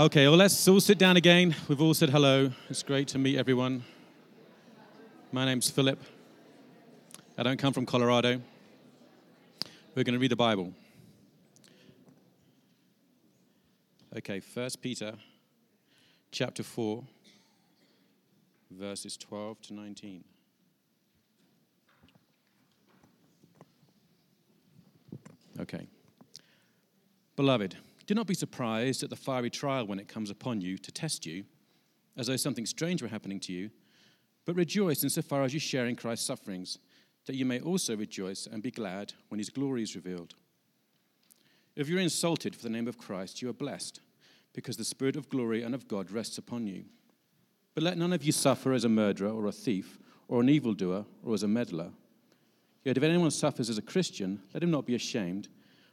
Okay, well, let's all sit down again. We've all said hello. It's great to meet everyone. My name's Philip. I don't come from Colorado. We're going to read the Bible. Okay, 1 Peter chapter 4, verses 12 to 19. Okay. Beloved, do not be surprised at the fiery trial when it comes upon you to test you, as though something strange were happening to you, but rejoice insofar as you share in Christ's sufferings, that you may also rejoice and be glad when his glory is revealed. If you're insulted for the name of Christ, you are blessed, because the Spirit of glory and of God rests upon you. But let none of you suffer as a murderer or a thief or an evildoer or as a meddler. Yet if anyone suffers as a Christian, let him not be ashamed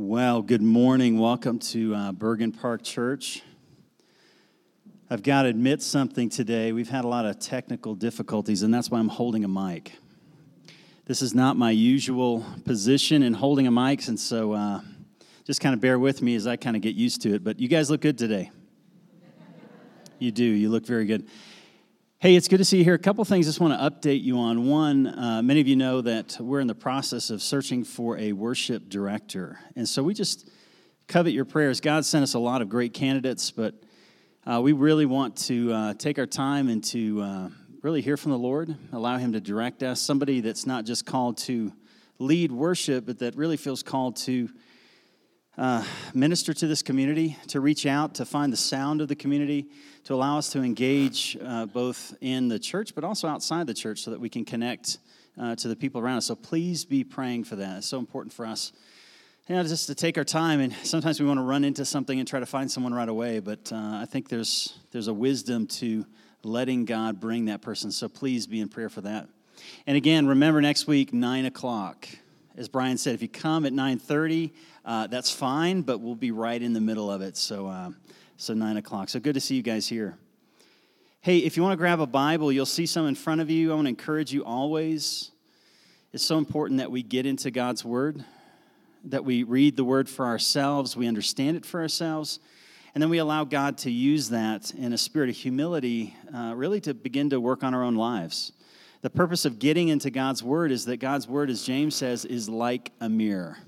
Well, good morning. Welcome to uh, Bergen Park Church. I've got to admit something today. We've had a lot of technical difficulties, and that's why I'm holding a mic. This is not my usual position in holding a mic, and so uh, just kind of bear with me as I kind of get used to it. But you guys look good today. You do. You look very good. Hey, it's good to see you here. A couple things I just want to update you on. One, uh, many of you know that we're in the process of searching for a worship director. And so we just covet your prayers. God sent us a lot of great candidates, but uh, we really want to uh, take our time and to uh, really hear from the Lord, allow Him to direct us. Somebody that's not just called to lead worship, but that really feels called to uh, minister to this community, to reach out, to find the sound of the community, to allow us to engage uh, both in the church but also outside the church so that we can connect uh, to the people around us. So please be praying for that. It's so important for us. You know, just to take our time, and sometimes we want to run into something and try to find someone right away. But uh, I think there's there's a wisdom to letting God bring that person. So please be in prayer for that. And again, remember next week nine o'clock. As Brian said, if you come at nine thirty, uh, that's fine, but we'll be right in the middle of it. So, uh, so nine o'clock. So good to see you guys here. Hey, if you want to grab a Bible, you'll see some in front of you. I want to encourage you always. It's so important that we get into God's Word, that we read the Word for ourselves, we understand it for ourselves, and then we allow God to use that in a spirit of humility, uh, really to begin to work on our own lives. The purpose of getting into God's Word is that God's Word, as James says, is like a mirror.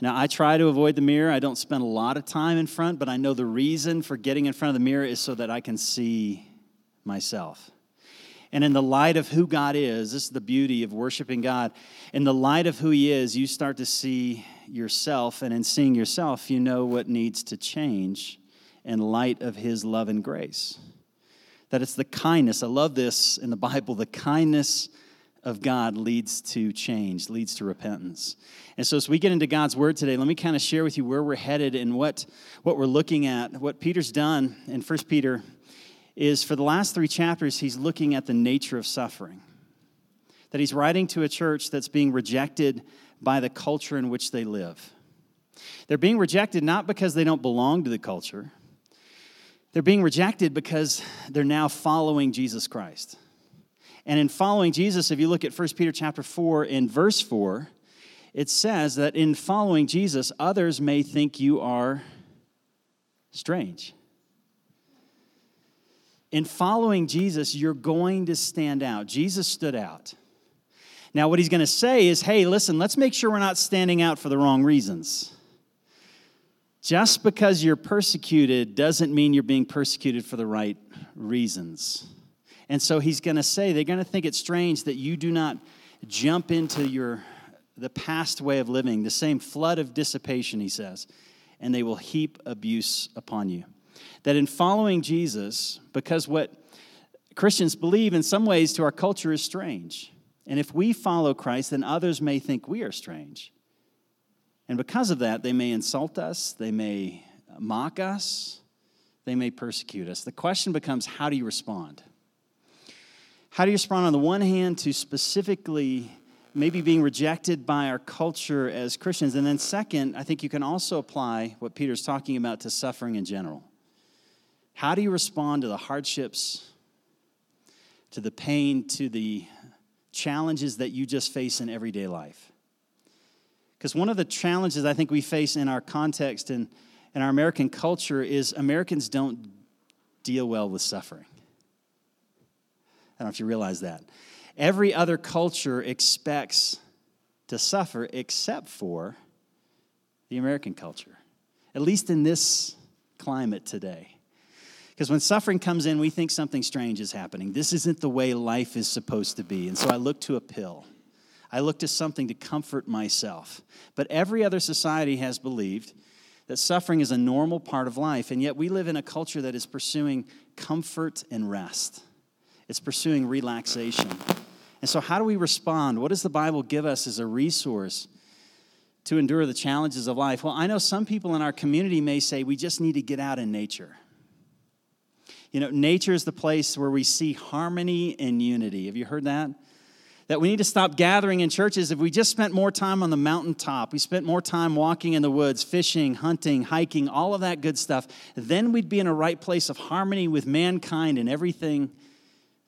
Now, I try to avoid the mirror. I don't spend a lot of time in front, but I know the reason for getting in front of the mirror is so that I can see myself. And in the light of who God is, this is the beauty of worshiping God. In the light of who He is, you start to see yourself, and in seeing yourself, you know what needs to change in light of His love and grace. That it's the kindness, I love this in the Bible, the kindness of God leads to change, leads to repentance. And so, as we get into God's word today, let me kind of share with you where we're headed and what, what we're looking at. What Peter's done in 1 Peter is for the last three chapters, he's looking at the nature of suffering. That he's writing to a church that's being rejected by the culture in which they live. They're being rejected not because they don't belong to the culture, they're being rejected because they're now following Jesus Christ. And in following Jesus, if you look at 1 Peter chapter 4 in verse 4, it says that in following Jesus, others may think you are strange. In following Jesus, you're going to stand out. Jesus stood out. Now, what he's going to say is hey, listen, let's make sure we're not standing out for the wrong reasons. Just because you're persecuted doesn't mean you're being persecuted for the right reasons. And so he's going to say they're going to think it strange that you do not jump into your the past way of living, the same flood of dissipation, he says, and they will heap abuse upon you. That in following Jesus, because what Christians believe in some ways to our culture is strange. And if we follow Christ, then others may think we are strange. And because of that, they may insult us, they may mock us, they may persecute us. The question becomes how do you respond? How do you respond, on the one hand, to specifically maybe being rejected by our culture as Christians? And then, second, I think you can also apply what Peter's talking about to suffering in general. How do you respond to the hardships, to the pain, to the challenges that you just face in everyday life? Because one of the challenges I think we face in our context and in our American culture is Americans don't deal well with suffering. I don't know if you realize that. Every other culture expects to suffer except for the American culture, at least in this climate today. Because when suffering comes in, we think something strange is happening. This isn't the way life is supposed to be. And so I look to a pill. I look to something to comfort myself. But every other society has believed that suffering is a normal part of life, and yet we live in a culture that is pursuing comfort and rest. It's pursuing relaxation. And so, how do we respond? What does the Bible give us as a resource to endure the challenges of life? Well, I know some people in our community may say we just need to get out in nature. You know, nature is the place where we see harmony and unity. Have you heard that? That we need to stop gathering in churches. If we just spent more time on the mountaintop, we spent more time walking in the woods, fishing, hunting, hiking, all of that good stuff, then we'd be in a right place of harmony with mankind and everything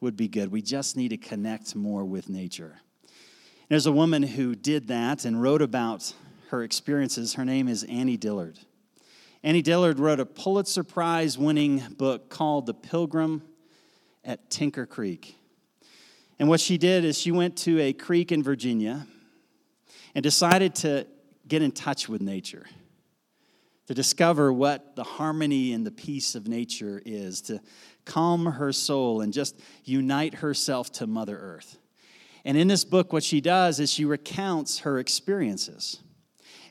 would be good. We just need to connect more with nature. There's a woman who did that and wrote about her experiences. Her name is Annie Dillard. Annie Dillard wrote a Pulitzer Prize winning book called The Pilgrim at Tinker Creek. And what she did is she went to a creek in Virginia and decided to get in touch with nature, to discover what the harmony and the peace of nature is, to calm her soul and just unite herself to Mother Earth. And in this book, what she does is she recounts her experiences.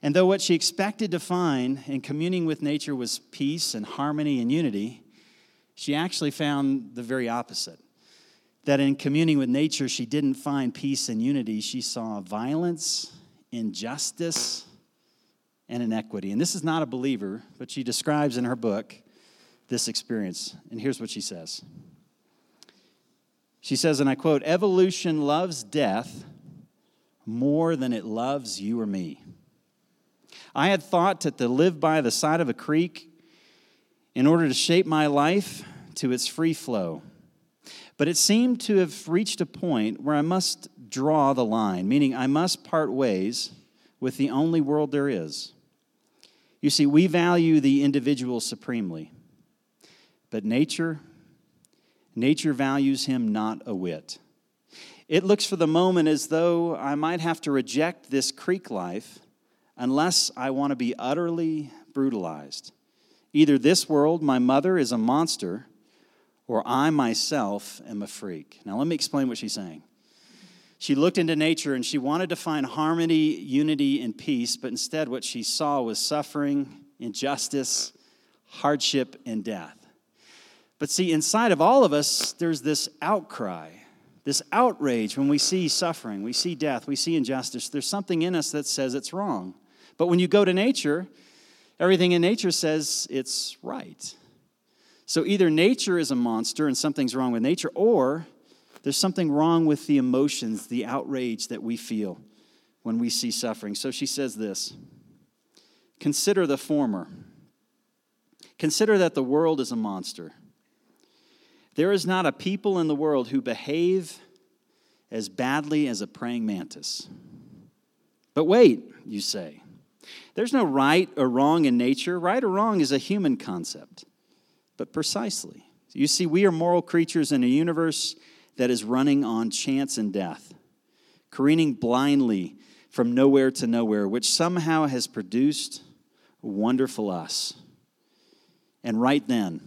And though what she expected to find in communing with nature was peace and harmony and unity, she actually found the very opposite. That in communing with nature, she didn't find peace and unity. She saw violence, injustice, and inequity. And this is not a believer, but she describes in her book this experience. And here's what she says She says, and I quote, Evolution loves death more than it loves you or me. I had thought that to live by the side of a creek in order to shape my life to its free flow. But it seemed to have reached a point where I must draw the line, meaning I must part ways with the only world there is. You see, we value the individual supremely. But nature, nature values him not a whit. It looks for the moment as though I might have to reject this creek life unless I want to be utterly brutalized. Either this world, my mother, is a monster, or I myself am a freak. Now, let me explain what she's saying. She looked into nature and she wanted to find harmony, unity, and peace, but instead, what she saw was suffering, injustice, hardship, and death. But see, inside of all of us, there's this outcry, this outrage when we see suffering, we see death, we see injustice. There's something in us that says it's wrong. But when you go to nature, everything in nature says it's right. So either nature is a monster and something's wrong with nature, or there's something wrong with the emotions, the outrage that we feel when we see suffering. So she says this Consider the former. Consider that the world is a monster there is not a people in the world who behave as badly as a praying mantis. But wait, you say. There's no right or wrong in nature. Right or wrong is a human concept. But precisely. You see, we are moral creatures in a universe that is running on chance and death, careening blindly from nowhere to nowhere, which somehow has produced wonderful us. And right then,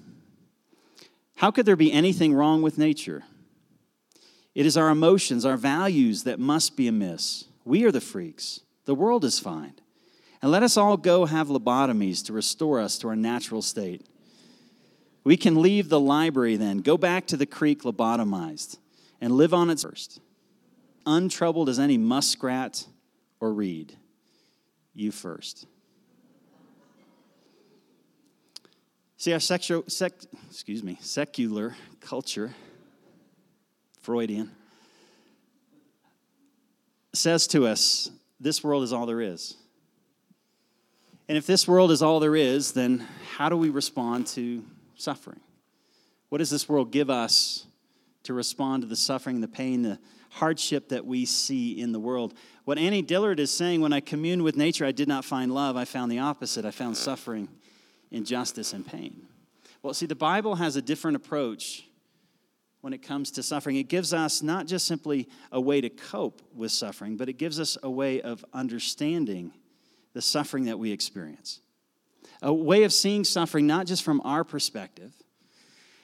how could there be anything wrong with nature? It is our emotions, our values that must be amiss. We are the freaks. The world is fine. And let us all go have lobotomies to restore us to our natural state. We can leave the library then, go back to the creek lobotomized, and live on its first, untroubled as any muskrat or reed. You first. See, our sexual, sec, excuse me, secular culture, Freudian, says to us, this world is all there is. And if this world is all there is, then how do we respond to suffering? What does this world give us to respond to the suffering, the pain, the hardship that we see in the world? What Annie Dillard is saying when I communed with nature, I did not find love, I found the opposite. I found suffering, injustice, and pain. Well, see, the Bible has a different approach when it comes to suffering. It gives us not just simply a way to cope with suffering, but it gives us a way of understanding the suffering that we experience. A way of seeing suffering not just from our perspective,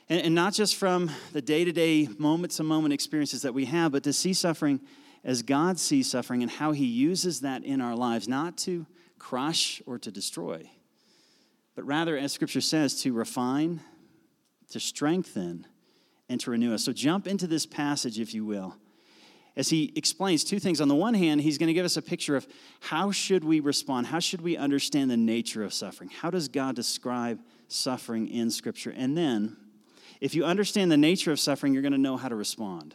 and, and not just from the day to day, moment to moment experiences that we have, but to see suffering as God sees suffering and how He uses that in our lives, not to crush or to destroy, but rather, as Scripture says, to refine, to strengthen, and to renew us. So jump into this passage, if you will, as he explains two things. On the one hand, he's going to give us a picture of how should we respond? How should we understand the nature of suffering? How does God describe suffering in Scripture? And then, if you understand the nature of suffering, you're going to know how to respond.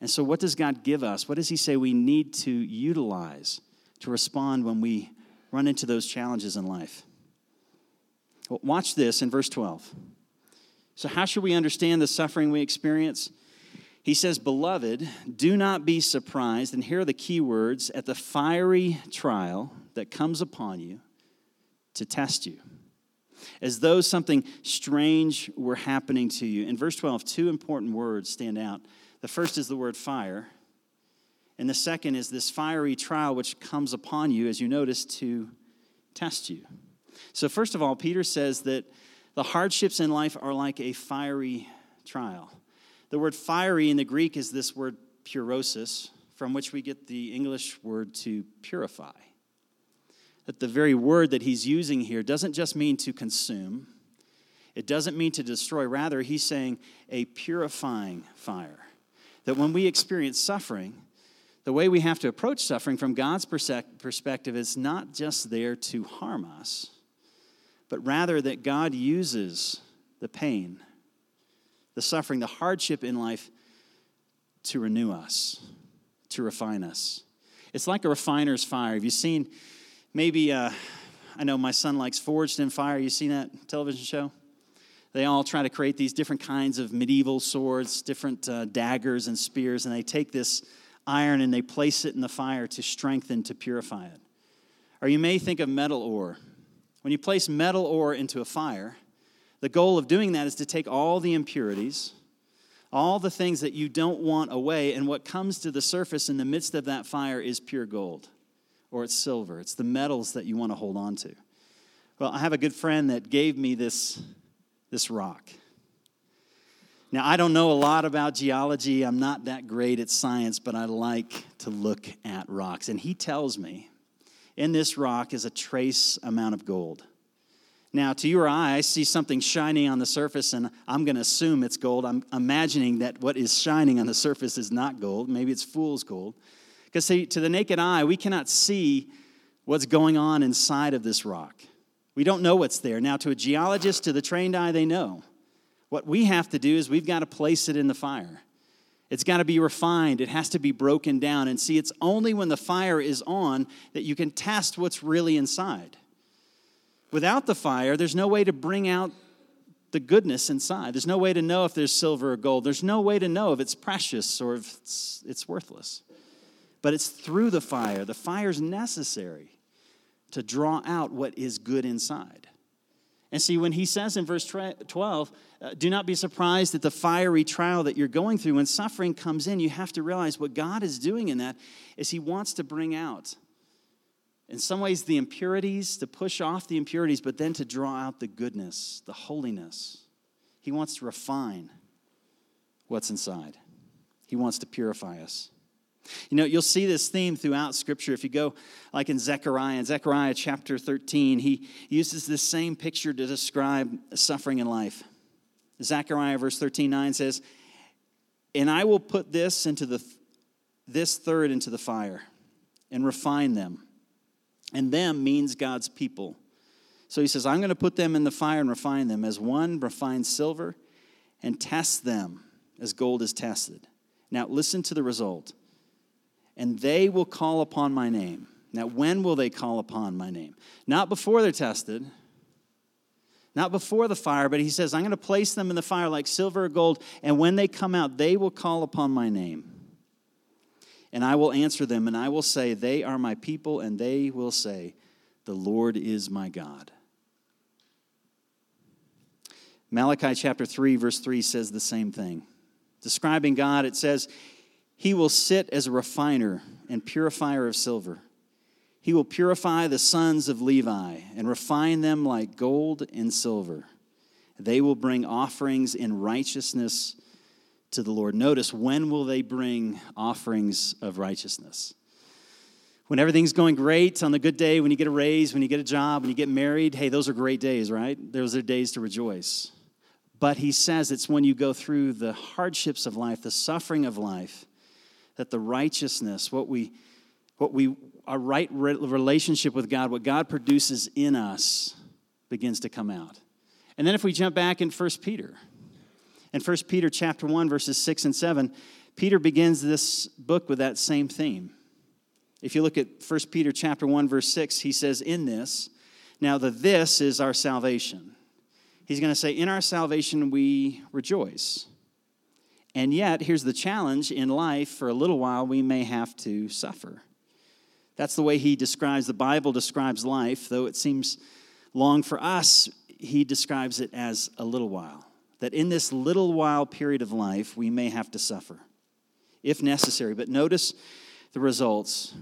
And so, what does God give us? What does He say we need to utilize to respond when we run into those challenges in life? Well, watch this in verse 12. So, how should we understand the suffering we experience? He says, Beloved, do not be surprised, and here are the key words at the fiery trial that comes upon you to test you, as though something strange were happening to you. In verse 12, two important words stand out. The first is the word fire, and the second is this fiery trial which comes upon you, as you notice, to test you. So, first of all, Peter says that the hardships in life are like a fiery trial. The word fiery in the Greek is this word purosis, from which we get the English word to purify. That the very word that he's using here doesn't just mean to consume, it doesn't mean to destroy. Rather, he's saying a purifying fire. That when we experience suffering, the way we have to approach suffering from God's perspective is not just there to harm us, but rather that God uses the pain, the suffering, the hardship in life to renew us, to refine us. It's like a refiner's fire. Have you seen maybe, uh, I know my son likes Forged in Fire. You seen that television show? They all try to create these different kinds of medieval swords, different uh, daggers and spears, and they take this iron and they place it in the fire to strengthen, to purify it. Or you may think of metal ore. When you place metal ore into a fire, the goal of doing that is to take all the impurities, all the things that you don't want away, and what comes to the surface in the midst of that fire is pure gold or it's silver. It's the metals that you want to hold on to. Well, I have a good friend that gave me this, this rock. Now, I don't know a lot about geology. I'm not that great at science, but I like to look at rocks. And he tells me in this rock is a trace amount of gold. Now, to your eye, I see something shining on the surface, and I'm going to assume it's gold. I'm imagining that what is shining on the surface is not gold. Maybe it's fool's gold. Because, see, to the naked eye, we cannot see what's going on inside of this rock. We don't know what's there. Now, to a geologist, to the trained eye, they know. What we have to do is we've got to place it in the fire. It's got to be refined. It has to be broken down. And see, it's only when the fire is on that you can test what's really inside. Without the fire, there's no way to bring out the goodness inside. There's no way to know if there's silver or gold. There's no way to know if it's precious or if it's, it's worthless. But it's through the fire. The fire's necessary to draw out what is good inside. And see, when he says in verse 12, uh, do not be surprised at the fiery trial that you're going through. When suffering comes in, you have to realize what God is doing in that is he wants to bring out, in some ways, the impurities, to push off the impurities, but then to draw out the goodness, the holiness. He wants to refine what's inside, he wants to purify us. You know, you'll see this theme throughout Scripture. If you go, like in Zechariah, in Zechariah chapter 13, he uses this same picture to describe suffering in life. Zechariah verse 13, 9 says, And I will put this into the this third into the fire and refine them. And them means God's people. So he says, I'm going to put them in the fire and refine them as one refines silver and test them as gold is tested. Now, listen to the result. And they will call upon my name. Now, when will they call upon my name? Not before they're tested, not before the fire, but he says, I'm going to place them in the fire like silver or gold, and when they come out, they will call upon my name. And I will answer them, and I will say, They are my people, and they will say, The Lord is my God. Malachi chapter 3, verse 3 says the same thing. Describing God, it says, He will sit as a refiner and purifier of silver. He will purify the sons of Levi and refine them like gold and silver. They will bring offerings in righteousness to the Lord. Notice, when will they bring offerings of righteousness? When everything's going great, on the good day, when you get a raise, when you get a job, when you get married, hey, those are great days, right? Those are days to rejoice. But he says it's when you go through the hardships of life, the suffering of life, that the righteousness, what we, what we, our right relationship with God, what God produces in us, begins to come out. And then if we jump back in 1 Peter, in 1 Peter chapter 1, verses 6 and 7, Peter begins this book with that same theme. If you look at 1 Peter chapter 1, verse 6, he says, In this, now the this is our salvation He's going to say, In our salvation, we rejoice. And yet, here's the challenge in life for a little while, we may have to suffer. That's the way he describes, the Bible describes life, though it seems long for us, he describes it as a little while. That in this little while period of life, we may have to suffer, if necessary. But notice the results.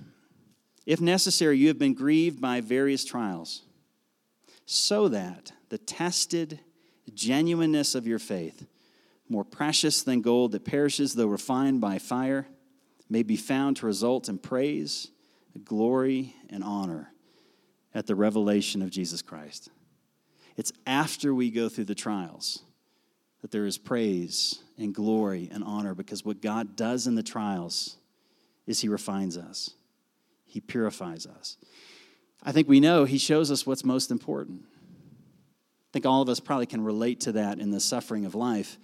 If necessary, you have been grieved by various trials, so that the tested genuineness of your faith, more precious than gold that perishes though refined by fire, may be found to result in praise, glory, and honor at the revelation of Jesus Christ. It's after we go through the trials that there is praise and glory and honor because what God does in the trials is He refines us, He purifies us. I think we know He shows us what's most important. I think all of us probably can relate to that in the suffering of life.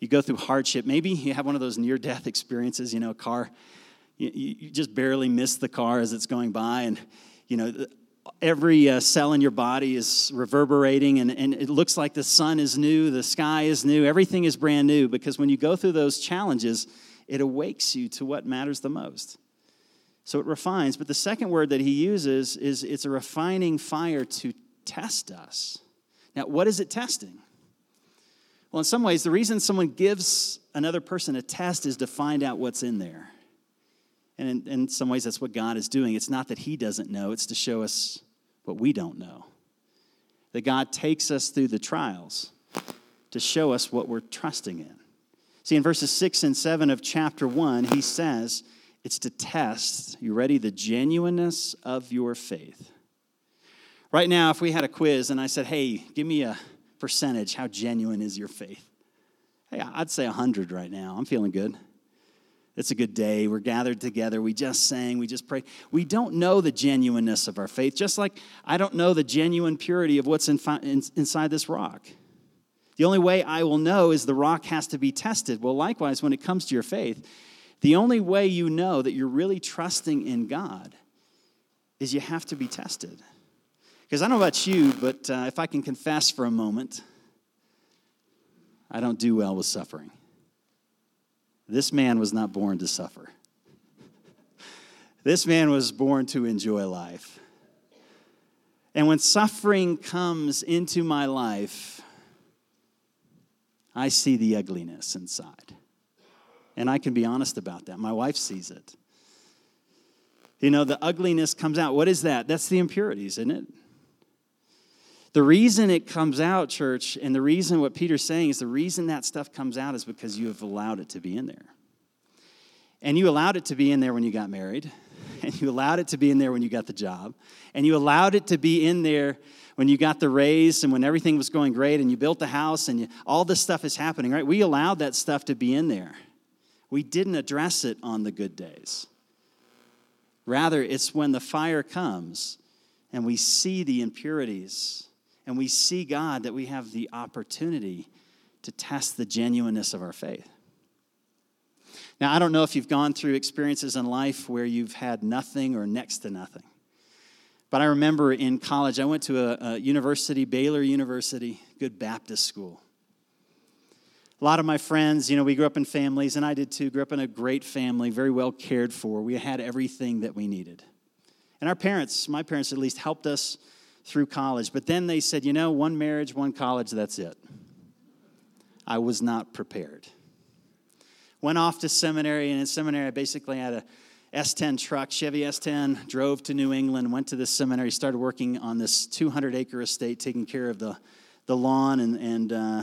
You go through hardship. Maybe you have one of those near death experiences, you know, a car, you, you, just barely miss the car as it's going by, and, you know, every uh, cell in your body is reverberating, and, and it looks like the sun is new, the sky is new, everything is brand new, because when you go through those challenges, it awakes you to what matters the most. So it refines. But the second word that he uses is it's a refining fire to test us. Now, what is it testing? Well, in some ways, the reason someone gives another person a test is to find out what's in there. And in, in, some ways, that's what God is doing. It's not that He doesn't know, it's to show us what we don't know. That God takes us through the trials to show us what we're trusting in. See, in verses 6 and 7 of chapter 1, He says it's to test, you ready, the genuineness of your faith. Right now, if we had a quiz and I said, hey, give me a percentage, how genuine is your faith? Hey, I'd say 100 right now. I'm feeling good. It's a good day. We're gathered together. We just sang. We just prayed. We don't know the genuineness of our faith, just like I don't know the genuine purity of what's in, in, inside this rock. The only way I will know is the rock has to be tested. Well, likewise, when it comes to your faith, the only way you know that you're really trusting in God is you have to be tested. Because I don't know about you, but uh, if I can confess for a moment, I don't do well with suffering. This man was not born to suffer. This man was born to enjoy life. And when suffering comes into my life, I see the ugliness inside. And I can be honest about that. My wife sees it. You know, the ugliness comes out. What is that? That's the impurities, isn't it? The reason it comes out, church, and the reason what Peter's saying is the reason that stuff comes out is because you have allowed it to be in there. And you allowed it to be in there when you got married, and you allowed it to be in there when you got the job, and you allowed it to be in there when you got the raise and when everything was going great and you built the house and you, all this stuff is happening, right? We allowed that stuff to be in there. We didn't address it on the good days. Rather, it's when the fire comes and we see the impurities and we see God that we have the opportunity to test the genuineness of our faith. Now, I don't know if you've gone through experiences in life where you've had nothing or next to nothing. But I remember in college, I went to a, a university, Baylor University, good Baptist school. A lot of my friends, you know, we grew up in families, and I did too, grew up in a great family, very well cared for. We had everything that we needed. And our parents, my parents at least, helped us through college. But then they said, you know, one marriage, one college, that's it. I was not prepared. Went off to seminary, and in seminary, I basically had a S10 truck, Chevy S10, drove to New England, went to this seminary, started working on this 200 acre estate, taking care of the, the lawn and, and uh,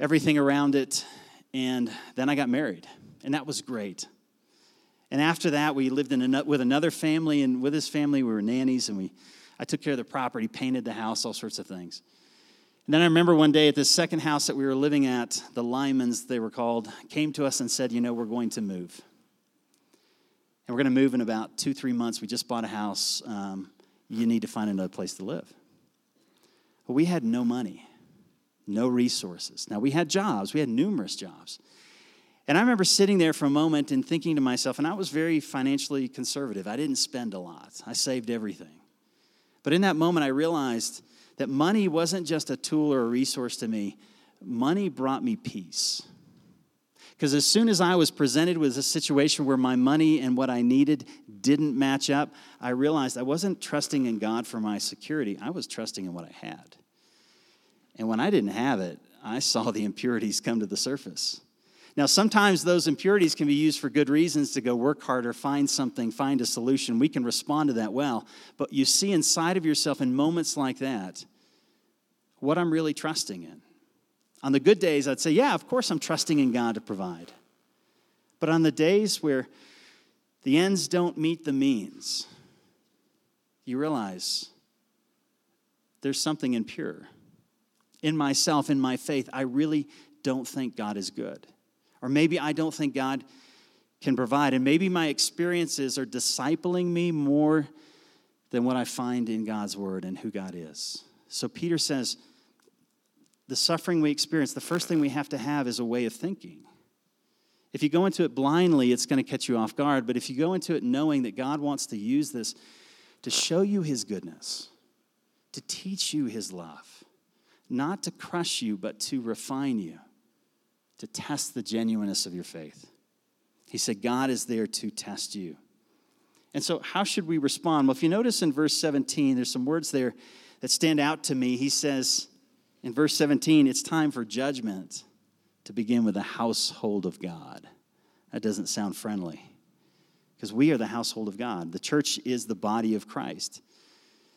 everything around it. And then I got married, and that was great. And after that, we lived in with another family, and with his family, we were nannies, and we, I took care of the property, painted the house, all sorts of things. And then I remember one day at the second house that we were living at, the Lymans, they were called, came to us and said, You know, we're going to move. And we're going to move in about two, three months. We just bought a house. Um, you need to find another place to live. Well, we had no money, no resources. Now, we had jobs, we had numerous jobs. And I remember sitting there for a moment and thinking to myself, and I was very financially conservative. I didn't spend a lot, I saved everything. But in that moment, I realized that money wasn't just a tool or a resource to me, money brought me peace. Because as soon as I was presented with a situation where my money and what I needed didn't match up, I realized I wasn't trusting in God for my security. I was trusting in what I had. And when I didn't have it, I saw the impurities come to the surface. Now, sometimes those impurities can be used for good reasons to go work harder, find something, find a solution. We can respond to that well. But you see inside of yourself in moments like that what I'm really trusting in. On the good days, I'd say, yeah, of course I'm trusting in God to provide. But on the days where the ends don't meet the means, you realize there's something impure. In myself, in my faith, I really don't think God is good. Or maybe I don't think God can provide. And maybe my experiences are discipling me more than what I find in God's word and who God is. So Peter says, the suffering we experience, the first thing we have to have is a way of thinking. If you go into it blindly, it's going to catch you off guard. But if you go into it knowing that God wants to use this to show you his goodness, to teach you his love, not to crush you, but to refine you, to test the genuineness of your faith. He said, God is there to test you. And so, how should we respond? Well, if you notice in verse 17, there's some words there that stand out to me. He says, in verse 17, it's time for judgment to begin with the household of God. That doesn't sound friendly because we are the household of God. The church is the body of Christ.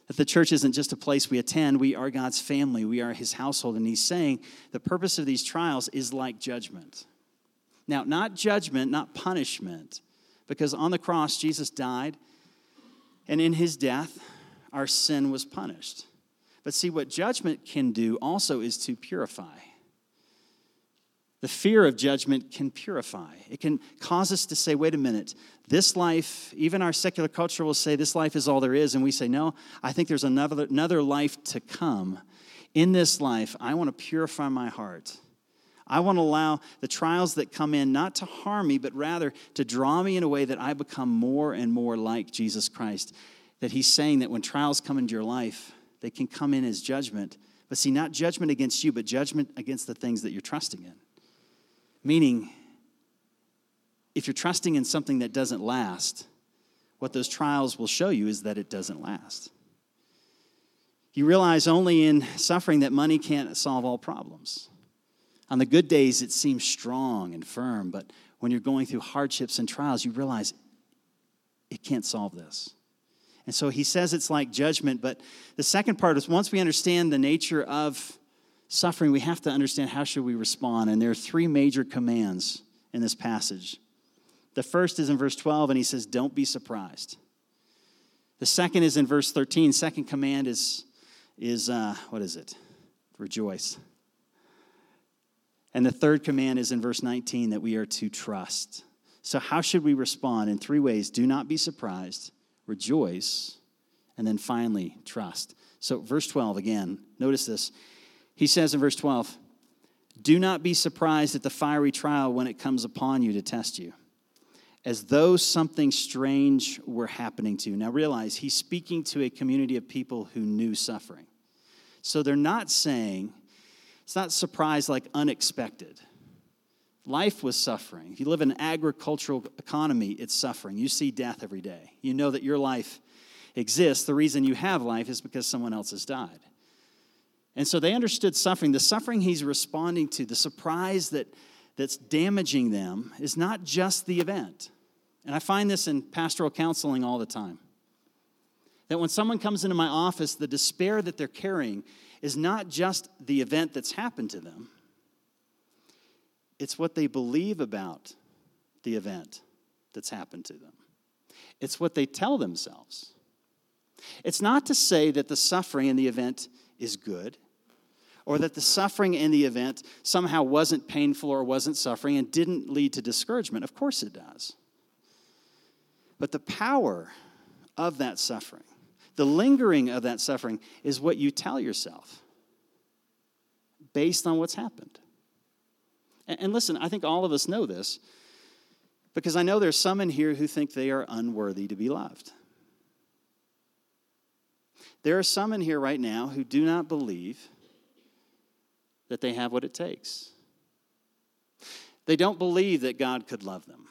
That the church isn't just a place we attend, we are God's family, we are his household. And he's saying the purpose of these trials is like judgment. Now, not judgment, not punishment, because on the cross, Jesus died, and in his death, our sin was punished. But see, what judgment can do also is to purify. The fear of judgment can purify. It can cause us to say, wait a minute, this life, even our secular culture will say this life is all there is. And we say, no, I think there's another, another life to come. In this life, I want to purify my heart. I want to allow the trials that come in not to harm me, but rather to draw me in a way that I become more and more like Jesus Christ. That He's saying that when trials come into your life, they can come in as judgment. But see, not judgment against you, but judgment against the things that you're trusting in. Meaning, if you're trusting in something that doesn't last, what those trials will show you is that it doesn't last. You realize only in suffering that money can't solve all problems. On the good days, it seems strong and firm, but when you're going through hardships and trials, you realize it can't solve this. And so he says it's like judgment. But the second part is once we understand the nature of suffering, we have to understand how should we respond. And there are three major commands in this passage. The first is in verse 12, and he says, Don't be surprised. The second is in verse 13. Second command is, is uh, what is it? Rejoice. And the third command is in verse 19 that we are to trust. So, how should we respond? In three ways do not be surprised, rejoice, and then finally, trust. So, verse 12 again Notice this. He says in verse 12, Do not be surprised at the fiery trial when it comes upon you to test you, as though something strange were happening to you. Now realize he's speaking to a community of people who knew suffering. So they're not saying, it's not surprise like unexpected. Life was suffering. If you live in an agricultural economy, it's suffering. You see death every day. You know that your life exists. The reason you have life is because someone else has died. And so they understood suffering. The suffering he's responding to, the surprise that, that's damaging them, is not just the event. And I find this in pastoral counseling all the time. That when someone comes into my office, the despair that they're carrying is not just the event that's happened to them, it's what they believe about the event that's happened to them. It's what they tell themselves. It's not to say that the suffering in the event is good or that the suffering in the event somehow wasn't painful or wasn't suffering and didn't lead to discouragement. Of course it does. But the power of that suffering, the lingering of that suffering, is what you tell yourself based on what's happened. And listen, I think all of us know this because I know there's some in here who think they are unworthy to be loved. There are some in here right now who do not believe that they have what it takes. They don't believe that God could love them.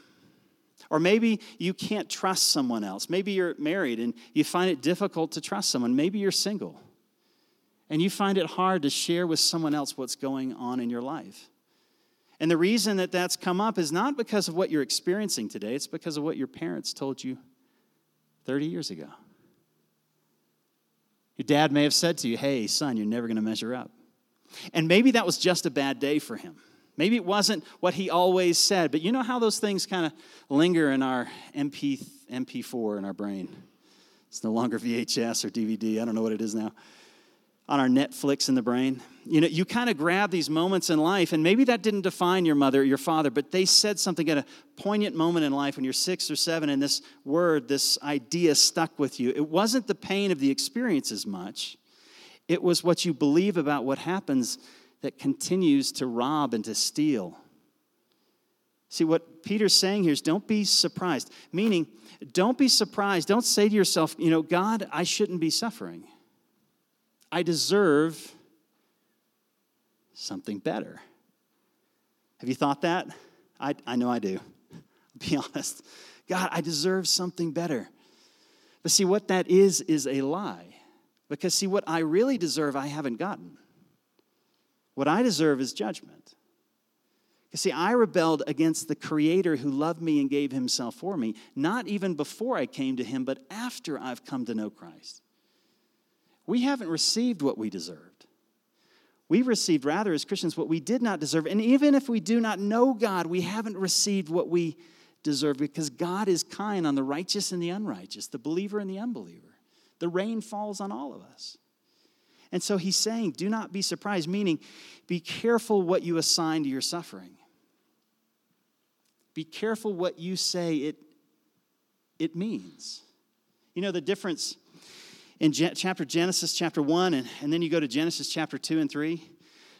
Or maybe you can't trust someone else. Maybe you're married and you find it difficult to trust someone. Maybe you're single and you find it hard to share with someone else what's going on in your life. And the reason that that's come up is not because of what you're experiencing today, it's because of what your parents told you 30 years ago. Your dad may have said to you, Hey, son, you're never going to measure up. And maybe that was just a bad day for him. Maybe it wasn't what he always said, but you know how those things kind of linger in our MP, MP4 in our brain? It's no longer VHS or DVD. I don't know what it is now on our Netflix in the brain. You know, you kind of grab these moments in life, and maybe that didn't define your mother or your father, but they said something at a poignant moment in life when you're six or seven, and this word, this idea stuck with you. It wasn't the pain of the experience as much, it was what you believe about what happens that continues to rob and to steal. See, what Peter's saying here is don't be surprised, meaning, don't be surprised. Don't say to yourself, you know, God, I shouldn't be suffering. I deserve something better. Have you thought that? I, I know I do. Be honest. God, I deserve something better. But see, what that is, is a lie. Because, see, what I really deserve, I haven't gotten. What I deserve is judgment. You see, I rebelled against the Creator who loved me and gave Himself for me, not even before I came to Him, but after I've come to know Christ we haven't received what we deserved. We received, rather, as Christians, what we did not deserve. And even if we do not know God, we haven't received what we deserve because God is kind on the righteous and the unrighteous, the believer and the unbeliever. The rain falls on all of us. And so he's saying, do not be surprised, meaning be careful what you assign to your suffering. Be careful what you say it, it means. You know, the difference in chapter Genesis chapter 1 and, and then you go to Genesis chapter 2 and 3,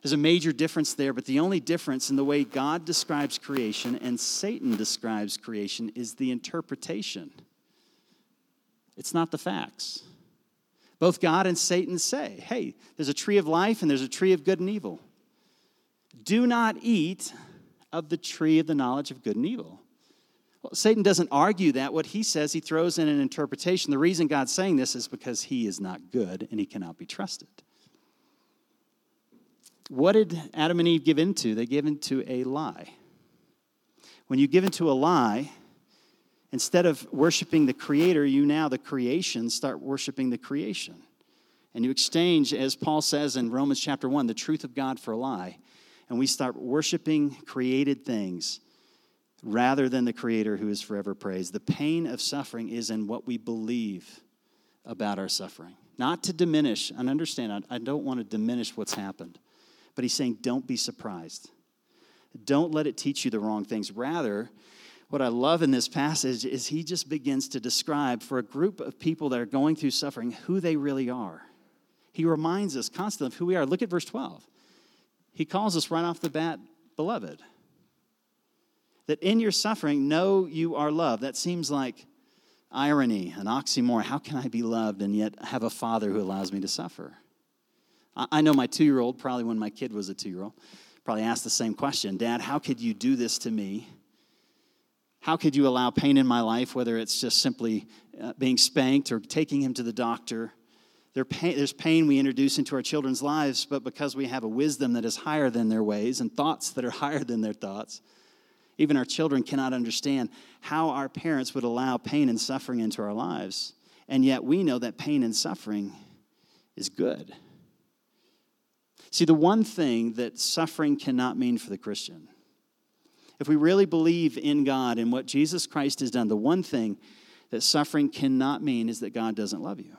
there's a major difference there, but the only difference in the way God describes creation and Satan describes creation is the interpretation. It's not the facts. Both God and Satan say, hey, there's a tree of life and there's a tree of good and evil. Do not eat of the tree of the knowledge of good and evil. Well, Satan doesn't argue that. What he says, he throws in an interpretation. The reason God's saying this is because he is not good and he cannot be trusted. What did Adam and Eve give into? They gave into a lie. When you give into a lie, instead of worshiping the creator, you now, the creation, start worshiping the creation. And you exchange, as Paul says in Romans chapter 1, the truth of God for a lie. And we start worshiping created things rather than the Creator who is forever praised. The pain of suffering is in what we believe about our suffering. Not to diminish, and understand, I don't want to diminish what's happened, but he's saying, don't be surprised. Don't let it teach you the wrong things. Rather, what I love in this passage is he just begins to describe for a group of people that are going through suffering who they really are. He reminds us constantly of who we are. Look at verse 12. He calls us right off the bat, beloved. That in your suffering, know you are loved. That seems like irony, an oxymoron. How can I be loved and yet have a father who allows me to suffer? I know my two year old, probably when my kid was a two year old, probably asked the same question Dad, how could you do this to me? How could you allow pain in my life, whether it's just simply uh, being spanked or taking him to the doctor? There's pain we introduce into our children's lives, but because we have a wisdom that is higher than their ways and thoughts that are higher than their thoughts, even our children cannot understand how our parents would allow pain and suffering into our lives. And yet we know that pain and suffering is good. See, the one thing that suffering cannot mean for the Christian, if we really believe in God and what Jesus Christ has done, the one thing that suffering cannot mean is that God doesn't love you.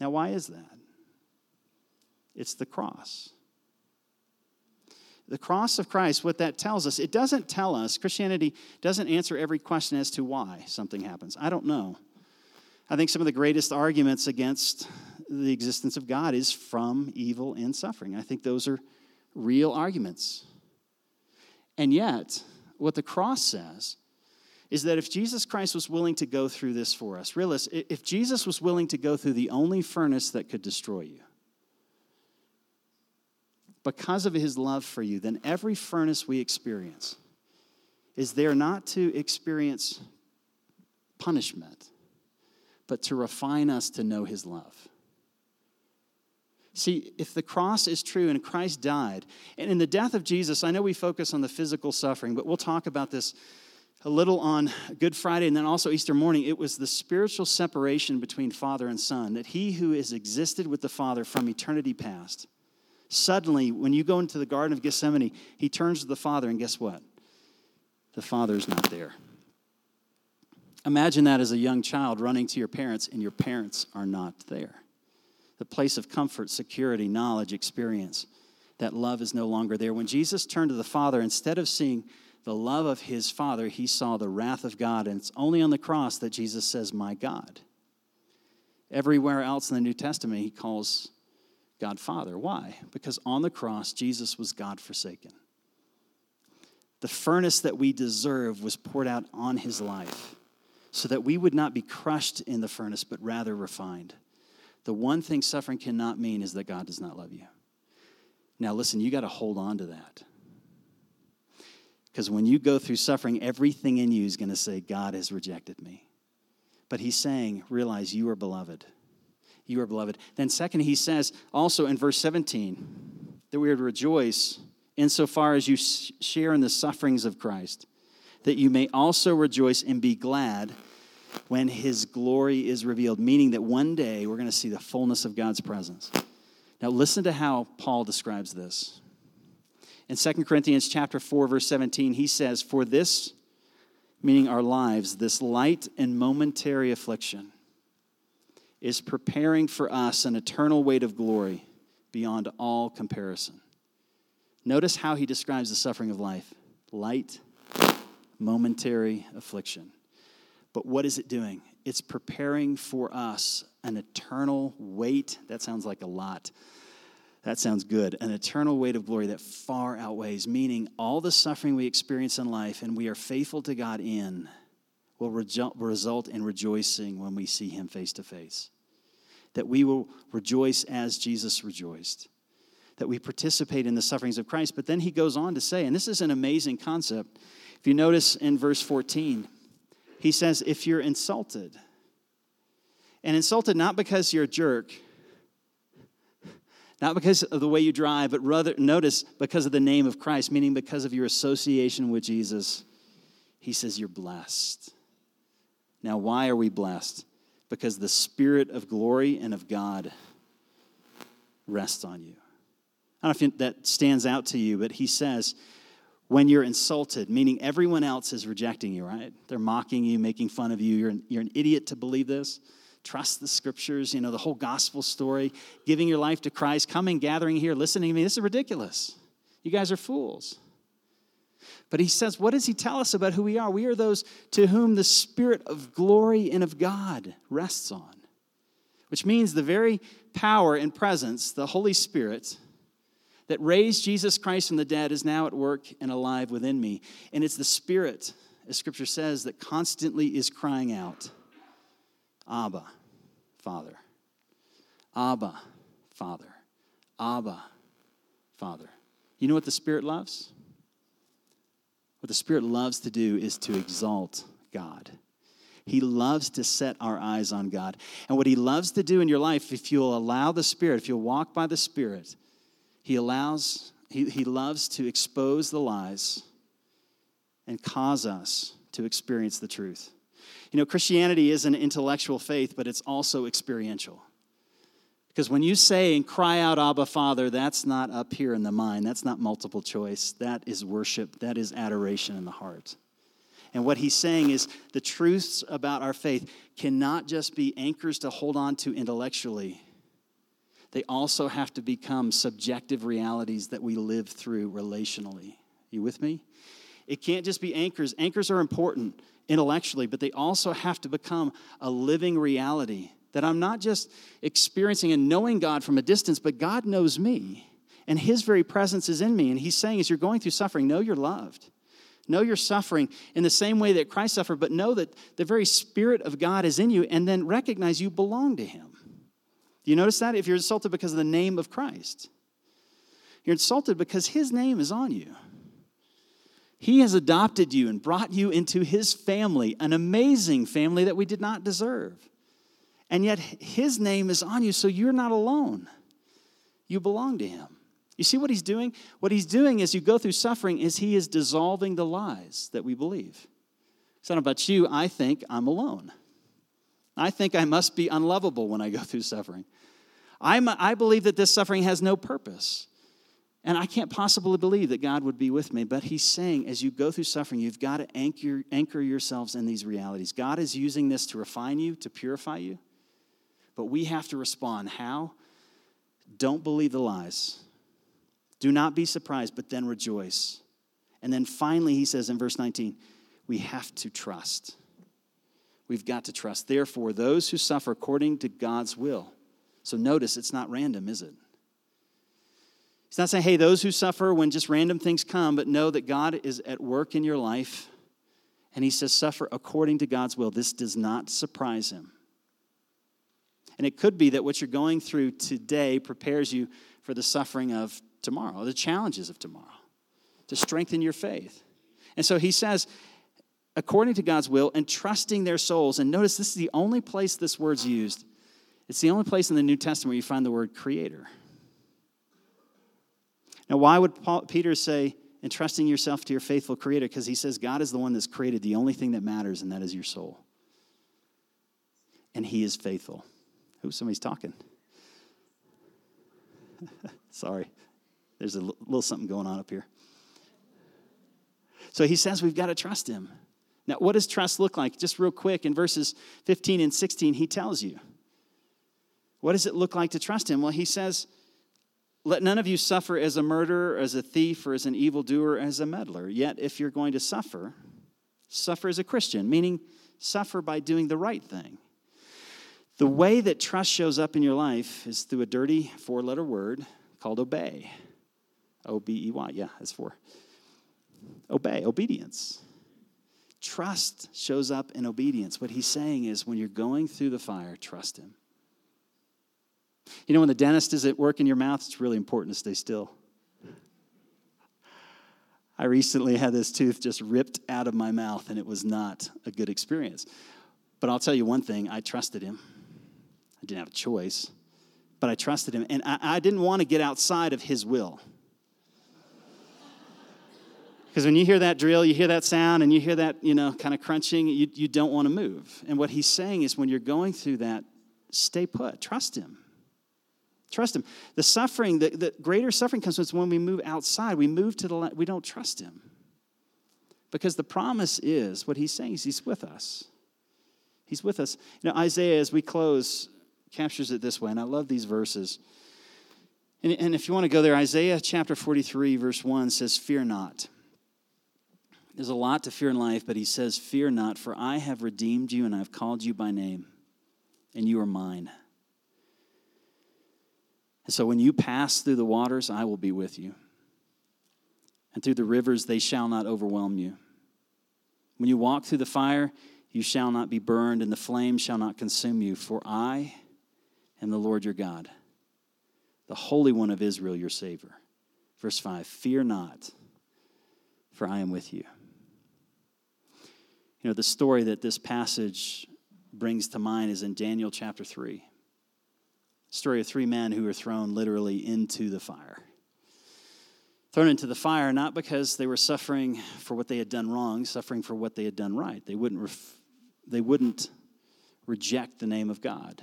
Now, why is that? It's the cross the cross of Christ, what that tells us, it doesn't tell us, Christianity doesn't answer every question as to why something happens. I don't know. I think some of the greatest arguments against the existence of God is from evil and suffering. I think those are real arguments. And yet, what the cross says is that if Jesus Christ was willing to go through this for us, realize if Jesus was willing to go through the only furnace that could destroy you, because of his love for you, then every furnace we experience is there not to experience punishment, but to refine us to know his love. See, if the cross is true and Christ died, and in the death of Jesus, I know we focus on the physical suffering, but we'll talk about this a little on Good Friday and then also Easter morning. It was the spiritual separation between Father and Son, that he who has existed with the Father from eternity past Suddenly, when you go into the Garden of Gethsemane, he turns to the Father, and guess what? The Father's not there. Imagine that as a young child running to your parents, and your parents are not there. The place of comfort, security, knowledge, experience, that love is no longer there. When Jesus turned to the Father, instead of seeing the love of his Father, he saw the wrath of God, and it's only on the cross that Jesus says, My God. Everywhere else in the New Testament, he calls God Father. Why? Because on the cross, Jesus was God forsaken. The furnace that we deserve was poured out on his life so that we would not be crushed in the furnace, but rather refined. The one thing suffering cannot mean is that God does not love you. Now, listen, you got to hold on to that. Because when you go through suffering, everything in you is going to say, God has rejected me. But he's saying, realize you are beloved you are beloved. Then, second, he says also in verse 17 that we are to rejoice insofar as you share in the sufferings of Christ, that you may also rejoice and be glad when his glory is revealed, meaning that one day we're going to see the fullness of God's presence. Now, listen to how Paul describes this. In 2 Corinthians chapter 4 verse 17, he says, "For this meaning our lives, this light and momentary affliction is preparing for us an eternal weight of glory beyond all comparison. Notice how he describes the suffering of life light, momentary affliction. But what is it doing? It's preparing for us an eternal weight. That sounds like a lot. That sounds good. An eternal weight of glory that far outweighs, meaning all the suffering we experience in life and we are faithful to God in will result in rejoicing when we see Him face to face. That we will rejoice as Jesus rejoiced. That we participate in the sufferings of Christ. But then he goes on to say, and this is an amazing concept. If you notice in verse 14, he says, If you're insulted, and insulted not because you're a jerk, not because of the way you drive, but rather, notice, because of the name of Christ, meaning because of your association with Jesus, he says, You're blessed. Now, why are we blessed? Because the Spirit of glory and of God rests on you. I don't know if that stands out to you, but he says, when you're insulted, meaning everyone else is rejecting you, right? They're mocking you, making fun of you. You're an, you're an idiot to believe this. Trust the scriptures, you know, the whole gospel story, giving your life to Christ, coming, gathering here, listening to me. This is ridiculous. You guys are fools. But he says, what does he tell us about who we are? We are those to whom the Spirit of glory and of God rests on. which means the very power and presence, the Holy Spirit, that raised Jesus Christ from the dead is now at work and alive within me. And it's the Spirit, as Scripture says, that constantly is crying out, Abba, Father. Abba, Father. Abba, Father. You know what the Spirit loves? What the Spirit loves to do is to exalt God. He loves to set our eyes on God. And what He loves to do in your life, if you'll allow the Spirit, if you'll walk by the Spirit, He allows, He, he loves to expose the lies and cause us to experience the truth. You know, Christianity is an intellectual faith, but it's also experiential. Because when you say and cry out, Abba, Father, that's not up here in the mind. That's not multiple choice. That is worship. That is adoration in the heart. And what he's saying is the truths about our faith cannot just be anchors to hold on to intellectually, they also have to become subjective realities that we live through relationally. You with me? It can't just be anchors. Anchors are important intellectually, but they also have to become a living reality that I'm not just experiencing and knowing God from a distance, but God knows me. And his very presence is in me. And he's saying, as you're going through suffering, know you're loved. Know your suffering in the same way that Christ suffered, but know that the very Spirit of God is in you, and then recognize you belong to Him. Do you notice that? If you're insulted because of the name of Christ, you're insulted because His name is on you. He has adopted you and brought you into His family, an amazing family that we did not deserve. And yet, His name is on you, so you're not alone. You belong to Him. You see what he's doing? What he's doing as you go through suffering is he is dissolving the lies that we believe. It's don't about you, I think I'm alone. I think I must be unlovable when I go through suffering. I'm, I believe that this suffering has no purpose. And I can't possibly believe that God would be with me. But he's saying, as you go through suffering, you've got to anchor, anchor yourselves in these realities. God is using this to refine you, to purify you. But we have to respond. How? Don't believe the lies. Do not be surprised, but then rejoice. And then finally, he says in verse 19, we have to trust. We've got to trust. Therefore, those who suffer according to God's will. So notice it's not random, is it? He's not saying, hey, those who suffer when just random things come, but know that God is at work in your life. And he says, suffer according to God's will. This does not surprise him. And it could be that what you're going through today prepares you for the suffering of tomorrow, the challenges of tomorrow, to strengthen your faith. And so he says, according to God's will, and trusting their souls. And notice this is the only place this word's used. It's the only place in the New Testament where you find the word creator. Now, why would Paul, Peter say, entrusting yourself to your faithful creator? Because he says God is the one that's created the only thing that matters, and that is your soul. And he is faithful. Who? Somebody's talking. Sorry. There's a little something going on up here. So he says we've got to trust him. Now, what does trust look like? Just real quick, in verses 15 and 16, he tells you. What does it look like to trust him? Well, he says, Let none of you suffer as a murderer, as a thief, or as an evildoer, as a meddler. Yet, if you're going to suffer, suffer as a Christian, meaning suffer by doing the right thing. The way that trust shows up in your life is through a dirty four letter word called obey. O B E Y. Yeah, that's four. Obey, obedience. Trust shows up in obedience. What he's saying is when you're going through the fire, trust him. You know, when the dentist is at work in your mouth, it's really important to stay still. I recently had this tooth just ripped out of my mouth, and it was not a good experience. But I'll tell you one thing I trusted him. I didn't have a choice, but I trusted him. And I, I didn't want to get outside of his will. Because when you hear that drill, you hear that sound, and you hear that, you know, kind of crunching, you, you don't want to move. And what he's saying is when you're going through that, stay put. Trust him. Trust him. The suffering, the, the greater suffering comes when we move outside. We move to the we don't trust him. Because the promise is, what he's saying is he's with us. He's with us. You know, Isaiah, as we close, captures it this way, and I love these verses. And, and if you want to go there, Isaiah chapter 43, verse 1 says, Fear not. There's a lot to fear in life, but he says, Fear not, for I have redeemed you and I've called you by name, and you are mine. And so when you pass through the waters, I will be with you. And through the rivers, they shall not overwhelm you. When you walk through the fire, you shall not be burned, and the flame shall not consume you. For I am the Lord your God, the Holy One of Israel, your Savior. Verse 5 Fear not, for I am with you. You know, the story that this passage brings to mind is in Daniel chapter 3. Story of three men who were thrown literally into the fire. Thrown into the fire not because they were suffering for what they had done wrong, suffering for what they had done right. They wouldn't, ref- they wouldn't reject the name of God.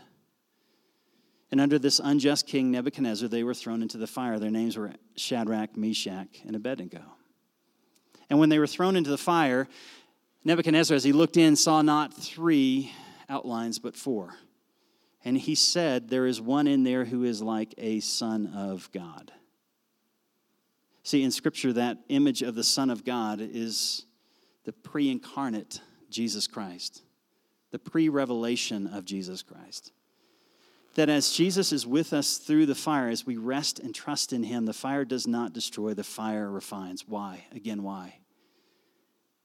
And under this unjust king Nebuchadnezzar, they were thrown into the fire. Their names were Shadrach, Meshach, and Abednego. And when they were thrown into the fire, Nebuchadnezzar, as he looked in, saw not three outlines, but four. And he said, There is one in there who is like a son of God. See, in Scripture, that image of the Son of God is the pre incarnate Jesus Christ, the pre revelation of Jesus Christ. That as Jesus is with us through the fire, as we rest and trust in Him, the fire does not destroy, the fire refines. Why? Again, why?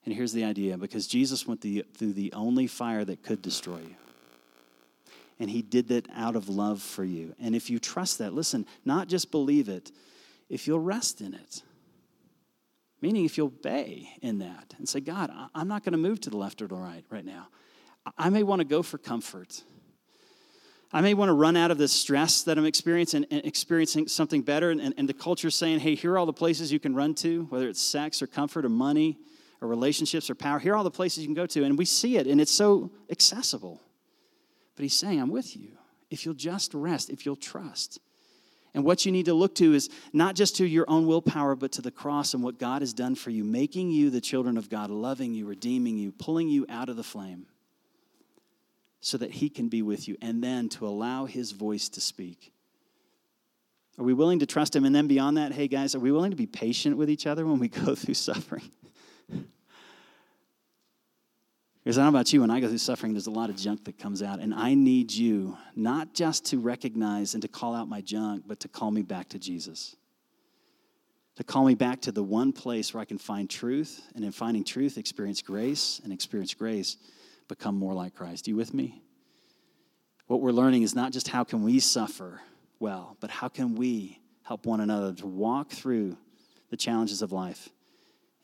And here's the idea because Jesus went through the only fire that could destroy you. And he did that out of love for you. And if you trust that, listen, not just believe it, if you'll rest in it, meaning if you'll obey in that and say, God, I'm not going to move to the left or the right right now. I may want to go for comfort. I may want to run out of this stress that I'm experiencing and experiencing something better. And, and the culture's saying, hey, here are all the places you can run to, whether it's sex or comfort or money or relationships or power. Here are all the places you can go to. And we see it, and it's so accessible. But he's saying, I'm with you. If you'll just rest, if you'll trust. And what you need to look to is not just to your own willpower, but to the cross and what God has done for you, making you the children of God, loving you, redeeming you, pulling you out of the flame so that He can be with you, and then to allow His voice to speak. Are we willing to trust Him? And then beyond that, hey guys, are we willing to be patient with each other when we go through suffering? Because I don't know about you, when I go through suffering, there's a lot of junk that comes out. And I need you not just to recognize and to call out my junk, but to call me back to Jesus. To call me back to the one place where I can find truth. And in finding truth, experience grace. And experience grace, become more like Christ. Are you with me? What we're learning is not just how can we suffer well, but how can we help one another to walk through the challenges of life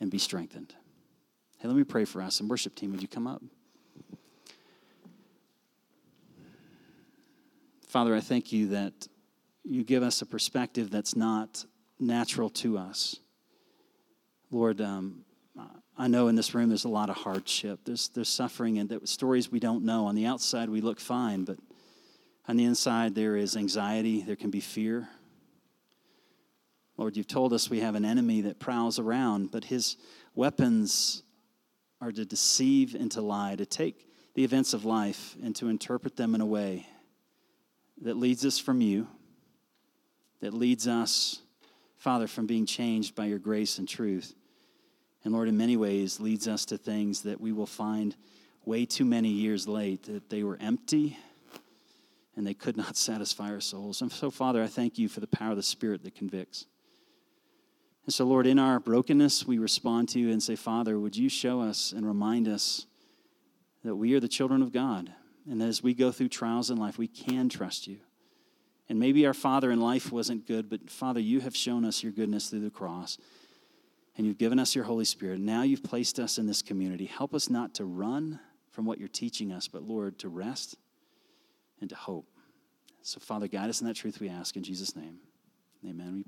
and be strengthened. Hey, let me pray for us. And worship team, would you come up? Father, I thank you that you give us a perspective that's not natural to us. Lord, um, I know in this room there's a lot of hardship. There's, there's suffering and stories we don't know. On the outside, we look fine, but on the inside, there is anxiety, there can be fear. Lord, you've told us we have an enemy that prowls around, but his weapons are to deceive and to lie, to take the events of life and to interpret them in a way that leads us from you, that leads us, Father, from being changed by your grace and truth. And Lord, in many ways, leads us to things that we will find way too many years late that they were empty and they could not satisfy our souls. And so, Father, I thank you for the power of the Spirit that convicts. And so, Lord, in our brokenness, we respond to you and say, Father, would you show us and remind us that we are the children of God and that as we go through trials in life, we can trust you. And maybe our father in life wasn't good, but Father, you have shown us your goodness through the cross. And you've given us your Holy Spirit. Now you've placed us in this community. Help us not to run from what you're teaching us, but Lord, to rest and to hope. So, Father, guide us in that truth we ask in Jesus' name. Amen.